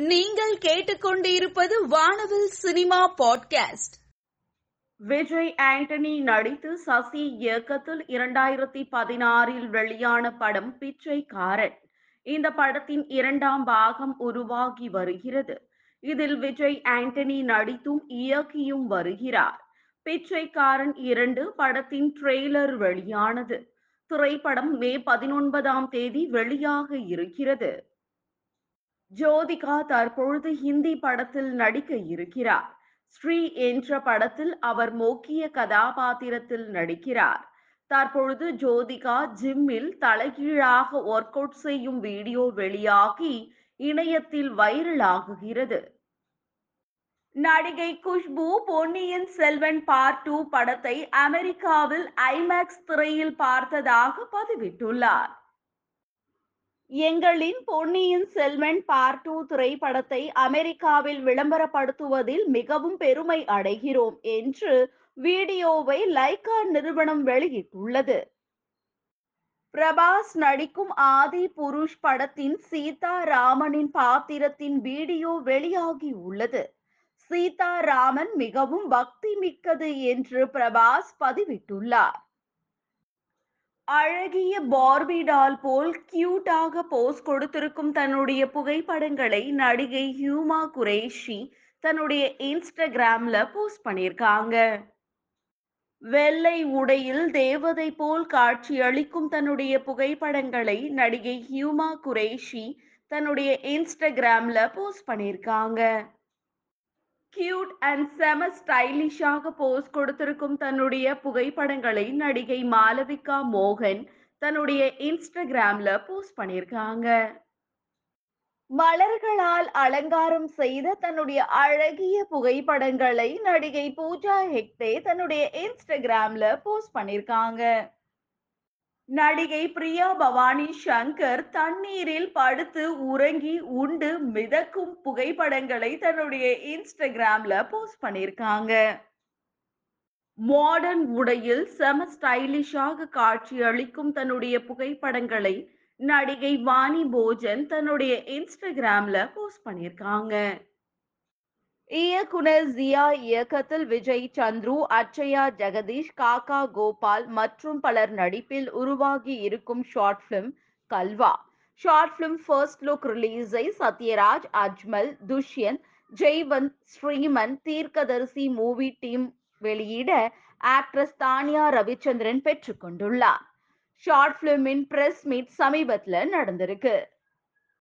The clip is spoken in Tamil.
நீங்கள் கேட்டுக்கொண்டிருப்பது வானவில் சினிமா பாட்காஸ்ட். விஜய் ஆண்டனி நடித்து சசி இயக்கத்தில் இரண்டாயிரத்தி பதினாறில் வெளியான படம் பிச்சைக்காரன். இந்த படத்தின் இரண்டாம் பாகம் உருவாகி வருகிறது. இதில் விஜய் ஆண்டனி நடித்தும் இயக்கியும் வருகிறார். பிச்சைக்காரன் இரண்டு படத்தின் ட்ரெய்லர் வெளியானது. திரைப்படம் மே பதினொன்பதாம் தேதி வெளியாக இருக்கிறது. ஜோதிகா தற்பொழுது ஹிந்தி படத்தில் நடிக்க இருக்கிறார். ஸ்ரீ என்ற படத்தில் அவர் முக்கிய கதாபாத்திரத்தில் நடிக்கிறார். தற்பொழுது ஜோதிகா ஜிம்மில் தலைகீழாக ஒர்க் அவுட் செய்யும் வீடியோ வெளியாகி இணையத்தில் வைரலாகுகிறது. நடிகை குஷ்பு பொன்னியின் செல்வன் பார்ட் டூ படத்தை அமெரிக்காவில் ஐமேக்ஸ் திரையில் பார்த்ததாக பதிவிட்டுள்ளார். எங்களின் பொன்னியின் செல்வன் பார்ட் டூ திரைப்படத்தை அமெரிக்காவில் விளம்பரப்படுத்துவதில் மிகவும் பெருமை அடைகிறோம் என்று வீடியோவை லைகா நிறுவனம் வெளியிட்டுள்ளது. பிரபாஸ் நடிக்கும் ஆதி புருஷ் படத்தின் சீதா ராமனின் பாத்திரத்தின் வீடியோ வெளியாகி உள்ளது சீதா ராமன் மிகவும் பக்தி மிக்கது என்று பிரபாஸ் பதிவிட்டுள்ளார். அழகிய பார்பி டால் போல் கியூட்டாக போஸ் கொடுத்திருக்கும் தன்னுடைய புகைப்படங்களை நடிகை ஹியூமா குரேஷி தன்னுடைய இன்ஸ்டாகிராம்ல போஸ்ட் பண்ணியிருக்காங்க. வெள்ளை உடையில் தேவதை போல் காட்சி அளிக்கும் தன்னுடைய புகைப்படங்களை நடிகை ஹியூமா குரேஷி தன்னுடைய இன்ஸ்டாகிராம்ல போஸ்ட் பண்ணியிருக்காங்க. கியூட் அண்ட் செம ஸ்டைலிஷாக போஸ் கொடுத்திருக்கும் தன்னுடைய புகைப்படங்களை நடிகை மாலவிகா மோகன் தன்னுடைய இன்ஸ்டாகிராம்ல போஸ்ட் பண்ணியிருக்காங்க. மலர்களால் அலங்காரம் செய்த தன்னுடைய அழகிய புகைப்படங்களை நடிகை பூஜா ஹெக்டே தன்னுடைய இன்ஸ்டாகிராம்ல போஸ்ட் பண்ணியிருக்காங்க. நடிகை பிரியா பவானி சங்கர் தண்ணீரில் படுத்து உறங்கி உண்டு மிதக்கும் புகைப்படங்களை தன்னுடைய இன்ஸ்டாகிராம்ல போஸ்ட் பண்ணியிருக்காங்க. மாடர்ன் உடையில் செம ஸ்டைலிஷாக காட்சி அளிக்கும் தன்னுடைய புகைப்படங்களை நடிகை வாணி போஜன் தன்னுடைய இன்ஸ்டாகிராம்ல போஸ்ட் பண்ணியிருக்காங்க. இயக்குனர் ஜியா இயக்கத்தில் விஜய் சந்துரு அச்சயா ஜெகதீஷ் காக்கா கோபால் மற்றும் பலர் நடிப்பில் உருவாகி இருக்கும் short film Kalva. Short film first look ரிலீஸை Sathyaraj Ajmal Dushyanth Jaivanth Sriman Theerkadarisi movie team வெளியிட ஆக்ட்ரஸ் தானியா ரவிச்சந்திரன் பெற்றுக்கொண்டுள்ளார் ஷார்ட் பிலிமின் பிரஸ் மீட் சமீபத்தில் நடந்திருக்கு.